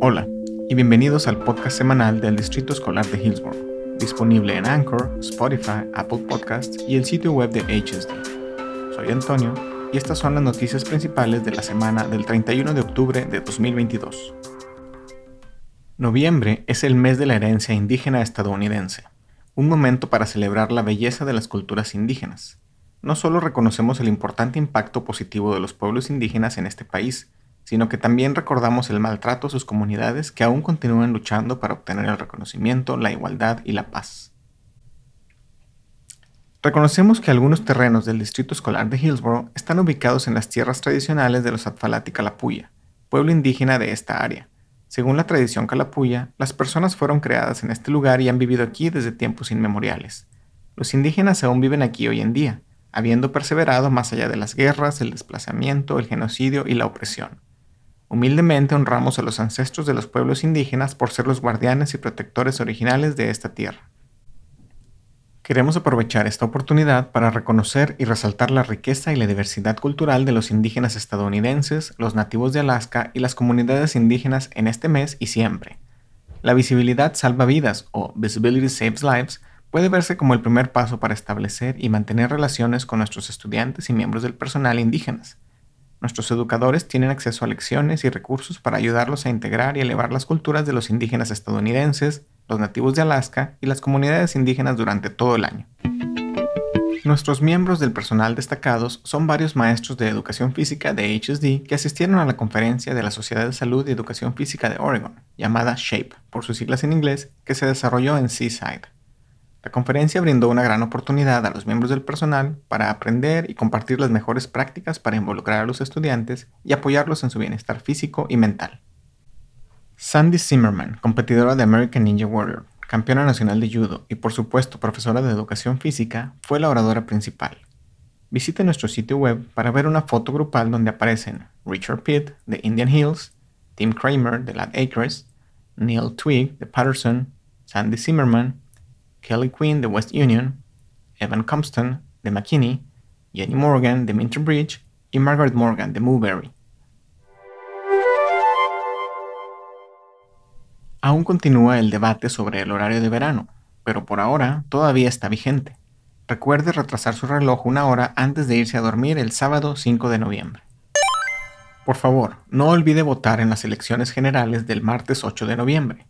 Hola y bienvenidos al podcast semanal del Distrito Escolar de Hillsborough, disponible en Anchor, Spotify, Apple Podcasts y el sitio web de HSD. Soy Antonio y estas son las noticias principales de la semana del 31 de octubre de 2022. Noviembre es el mes de la herencia indígena estadounidense, un momento para celebrar la belleza de las culturas indígenas. No solo reconocemos el importante impacto positivo de los pueblos indígenas en este país, sino que también recordamos el maltrato a sus comunidades que aún continúan luchando para obtener el reconocimiento, la igualdad y la paz. Reconocemos que algunos terrenos del distrito escolar de Hillsborough están ubicados en las tierras tradicionales de los Atfalati Calapuya, pueblo indígena de esta área. Según la tradición Calapuya, las personas fueron creadas en este lugar y han vivido aquí desde tiempos inmemoriales. Los indígenas aún viven aquí hoy en día, habiendo perseverado más allá de las guerras, el desplazamiento, el genocidio y la opresión. Humildemente honramos a los ancestros de los pueblos indígenas por ser los guardianes y protectores originales de esta tierra. Queremos aprovechar esta oportunidad para reconocer y resaltar la riqueza y la diversidad cultural de los indígenas estadounidenses, los nativos de Alaska y las comunidades indígenas en este mes y siempre. La visibilidad salva vidas o Visibility Saves Lives puede verse como el primer paso para establecer y mantener relaciones con nuestros estudiantes y miembros del personal indígenas. Nuestros educadores tienen acceso a lecciones y recursos para ayudarlos a integrar y elevar las culturas de los indígenas estadounidenses, los nativos de Alaska y las comunidades indígenas durante todo el año. Nuestros miembros del personal destacados son varios maestros de educación física de HSD que asistieron a la conferencia de la Sociedad de Salud y Educación Física de Oregon, llamada SHAPE por sus siglas en inglés, que se desarrolló en Seaside. La conferencia brindó una gran oportunidad a los miembros del personal para aprender y compartir las mejores prácticas para involucrar a los estudiantes y apoyarlos en su bienestar físico y mental. Sandy Zimmerman, competidora de American Ninja Warrior, campeona nacional de judo y por supuesto profesora de educación física, fue la oradora principal. Visite nuestro sitio web para ver una foto grupal donde aparecen Richard Pitt de Indian Hills, Tim Kramer de Lad Acres, Neil Twig de Patterson, Sandy Zimmerman, Kelly Quinn de West Union, Evan Compton de McKinney, Jenny Morgan de Minter Bridge y Margaret Morgan de Mooberry. Aún continúa el debate sobre el horario de verano, pero por ahora todavía está vigente. Recuerde retrasar su reloj una hora antes de irse a dormir el sábado 5 de noviembre. Por favor, no olvide votar en las elecciones generales del martes 8 de noviembre.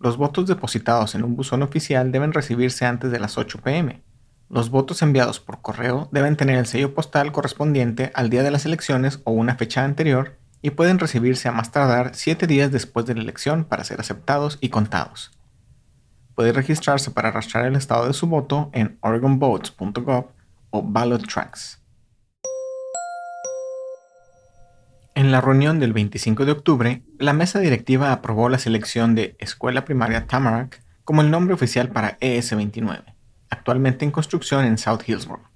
Los votos depositados en un buzón oficial deben recibirse antes de las 8 pm. Los votos enviados por correo deben tener el sello postal correspondiente al día de las elecciones o una fecha anterior y pueden recibirse a más tardar 7 días después de la elección para ser aceptados y contados. Puede registrarse para arrastrar el estado de su voto en oregonvotes.gov o Ballot Tracks. En la reunión del 25 de octubre, la mesa directiva aprobó la selección de Escuela Primaria Tamarack como el nombre oficial para ES29, actualmente en construcción en South Hillsborough.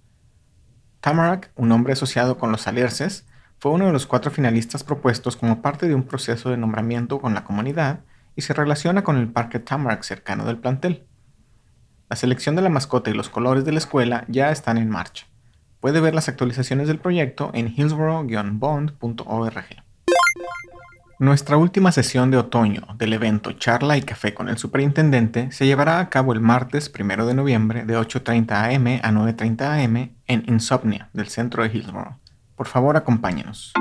Tamarack, un nombre asociado con los alerces, fue uno de los cuatro finalistas propuestos como parte de un proceso de nombramiento con la comunidad y se relaciona con el Parque Tamarack cercano del plantel. La selección de la mascota y los colores de la escuela ya están en marcha. Puede ver las actualizaciones del proyecto en hillsborough-bond.org. Nuestra última sesión de otoño del evento Charla y Café con el Superintendente se llevará a cabo el martes 1 de noviembre de 8.30 am a 9.30 am en Insomnia del centro de Hillsborough. Por favor, acompáñenos.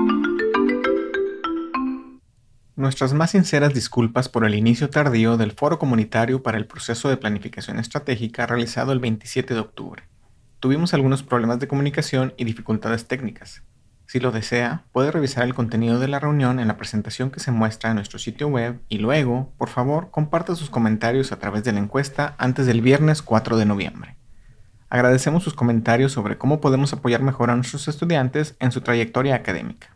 Nuestras más sinceras disculpas por el inicio tardío del foro comunitario para el proceso de planificación estratégica realizado el 27 de octubre tuvimos algunos problemas de comunicación y dificultades técnicas. Si lo desea, puede revisar el contenido de la reunión en la presentación que se muestra en nuestro sitio web y luego, por favor, comparta sus comentarios a través de la encuesta antes del viernes 4 de noviembre. Agradecemos sus comentarios sobre cómo podemos apoyar mejor a nuestros estudiantes en su trayectoria académica.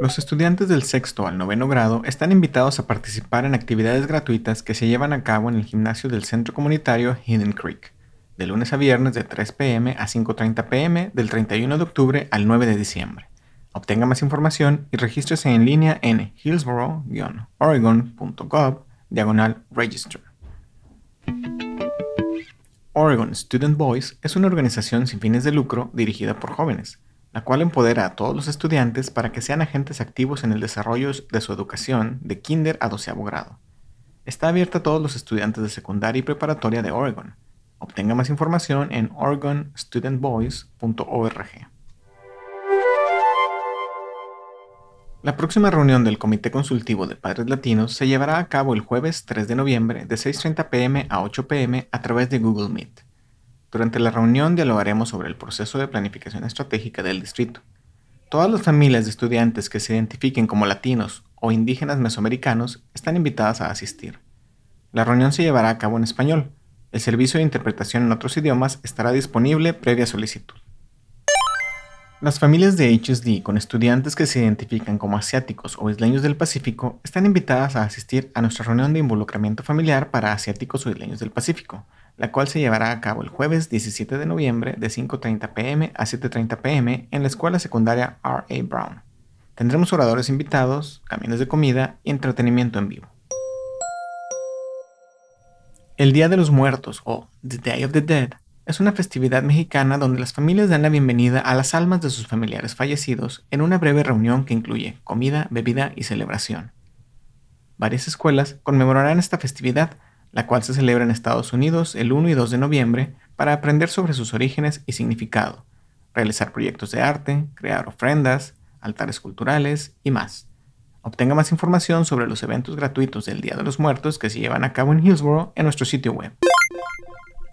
Los estudiantes del sexto al noveno grado están invitados a participar en actividades gratuitas que se llevan a cabo en el gimnasio del centro comunitario Hidden Creek de lunes a viernes de 3 pm a 5.30 pm del 31 de octubre al 9 de diciembre. Obtenga más información y regístrese en línea en hillsborough-oregon.gov diagonal register. Oregon Student Voice es una organización sin fines de lucro dirigida por jóvenes. la cual empodera a todos los estudiantes para que sean agentes activos en el desarrollo de su educación de kinder a doceavo grado. Está abierta a todos los estudiantes de secundaria y preparatoria de Oregon. Obtenga más información en oregonstudentvoice.org. La próxima reunión del Comité Consultivo de Padres Latinos se llevará a cabo el jueves 3 de noviembre de 6.30 pm a 8 pm a través de Google Meet. Durante la reunión dialogaremos sobre el proceso de planificación estratégica del distrito. Todas las familias de estudiantes que se identifiquen como latinos o indígenas mesoamericanos están invitadas a asistir. La reunión se llevará a cabo en español. El servicio de interpretación en otros idiomas estará disponible previa solicitud. Las familias de HSD con estudiantes que se identifican como asiáticos o isleños del Pacífico están invitadas a asistir a nuestra reunión de involucramiento familiar para asiáticos o isleños del Pacífico la cual se llevará a cabo el jueves 17 de noviembre de 5.30 pm a 7.30 pm en la escuela secundaria R.A. Brown. Tendremos oradores invitados, camiones de comida y entretenimiento en vivo. El Día de los Muertos o The Day of the Dead es una festividad mexicana donde las familias dan la bienvenida a las almas de sus familiares fallecidos en una breve reunión que incluye comida, bebida y celebración. Varias escuelas conmemorarán esta festividad la cual se celebra en Estados Unidos el 1 y 2 de noviembre para aprender sobre sus orígenes y significado, realizar proyectos de arte, crear ofrendas, altares culturales y más. Obtenga más información sobre los eventos gratuitos del Día de los Muertos que se llevan a cabo en Hillsborough en nuestro sitio web.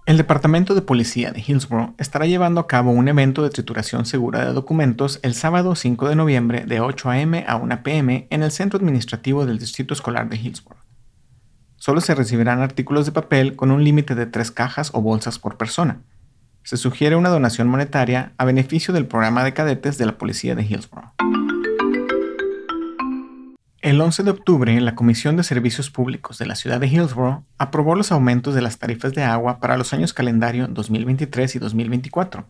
El Departamento de Policía de Hillsborough estará llevando a cabo un evento de trituración segura de documentos el sábado 5 de noviembre de 8 a.m. a 1 p.m. en el Centro Administrativo del Distrito Escolar de Hillsborough. Solo se recibirán artículos de papel con un límite de tres cajas o bolsas por persona. Se sugiere una donación monetaria a beneficio del programa de cadetes de la Policía de Hillsborough. El 11 de octubre, la Comisión de Servicios Públicos de la ciudad de Hillsborough aprobó los aumentos de las tarifas de agua para los años calendario 2023 y 2024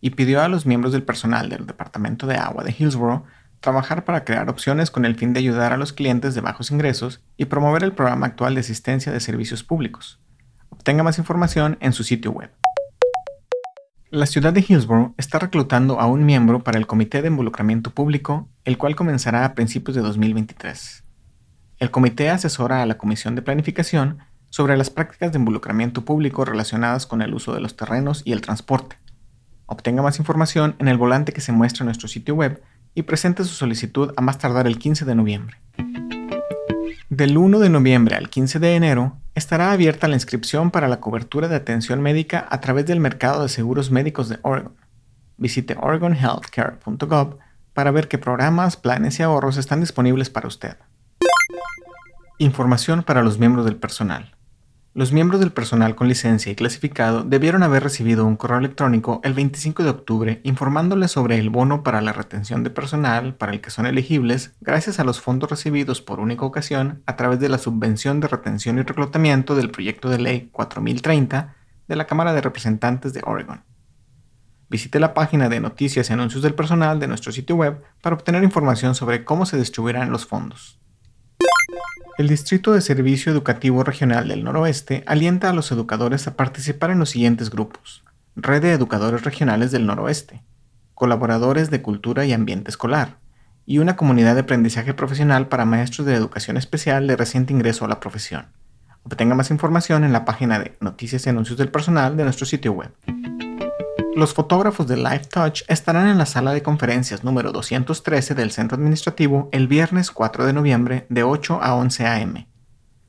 y pidió a los miembros del personal del Departamento de Agua de Hillsborough trabajar para crear opciones con el fin de ayudar a los clientes de bajos ingresos y promover el programa actual de asistencia de servicios públicos. Obtenga más información en su sitio web. La ciudad de Hillsborough está reclutando a un miembro para el Comité de Involucramiento Público, el cual comenzará a principios de 2023. El comité asesora a la Comisión de Planificación sobre las prácticas de involucramiento público relacionadas con el uso de los terrenos y el transporte. Obtenga más información en el volante que se muestra en nuestro sitio web y presente su solicitud a más tardar el 15 de noviembre. Del 1 de noviembre al 15 de enero estará abierta la inscripción para la cobertura de atención médica a través del mercado de seguros médicos de Oregon. Visite oregonhealthcare.gov para ver qué programas, planes y ahorros están disponibles para usted. Información para los miembros del personal. Los miembros del personal con licencia y clasificado debieron haber recibido un correo electrónico el 25 de octubre informándoles sobre el bono para la retención de personal para el que son elegibles gracias a los fondos recibidos por única ocasión a través de la subvención de retención y reclutamiento del proyecto de ley 4030 de la Cámara de Representantes de Oregon. Visite la página de noticias y anuncios del personal de nuestro sitio web para obtener información sobre cómo se distribuirán los fondos. El Distrito de Servicio Educativo Regional del Noroeste alienta a los educadores a participar en los siguientes grupos. Red de Educadores Regionales del Noroeste, colaboradores de Cultura y Ambiente Escolar, y una comunidad de aprendizaje profesional para maestros de educación especial de reciente ingreso a la profesión. Obtenga más información en la página de Noticias y Anuncios del Personal de nuestro sitio web. Los fotógrafos de Live Touch estarán en la sala de conferencias número 213 del centro administrativo el viernes 4 de noviembre de 8 a 11 a.m.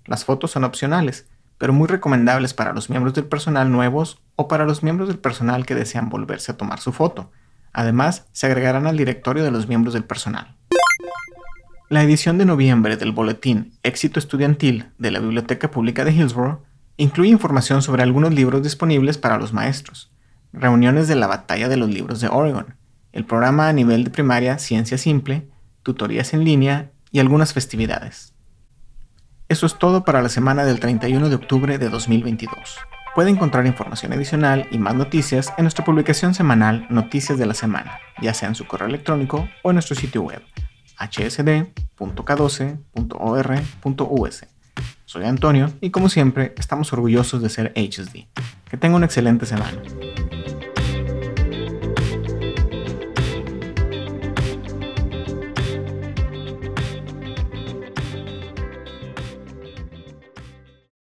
Las fotos son opcionales, pero muy recomendables para los miembros del personal nuevos o para los miembros del personal que desean volverse a tomar su foto. Además, se agregarán al directorio de los miembros del personal. La edición de noviembre del boletín Éxito Estudiantil de la Biblioteca Pública de Hillsborough incluye información sobre algunos libros disponibles para los maestros reuniones de la Batalla de los Libros de Oregon, el programa a nivel de primaria Ciencia Simple, tutorías en línea y algunas festividades. Eso es todo para la semana del 31 de octubre de 2022. Puede encontrar información adicional y más noticias en nuestra publicación semanal Noticias de la Semana, ya sea en su correo electrónico o en nuestro sitio web hsd.k12.or.us. Soy Antonio y como siempre estamos orgullosos de ser HSD. Que tenga una excelente semana.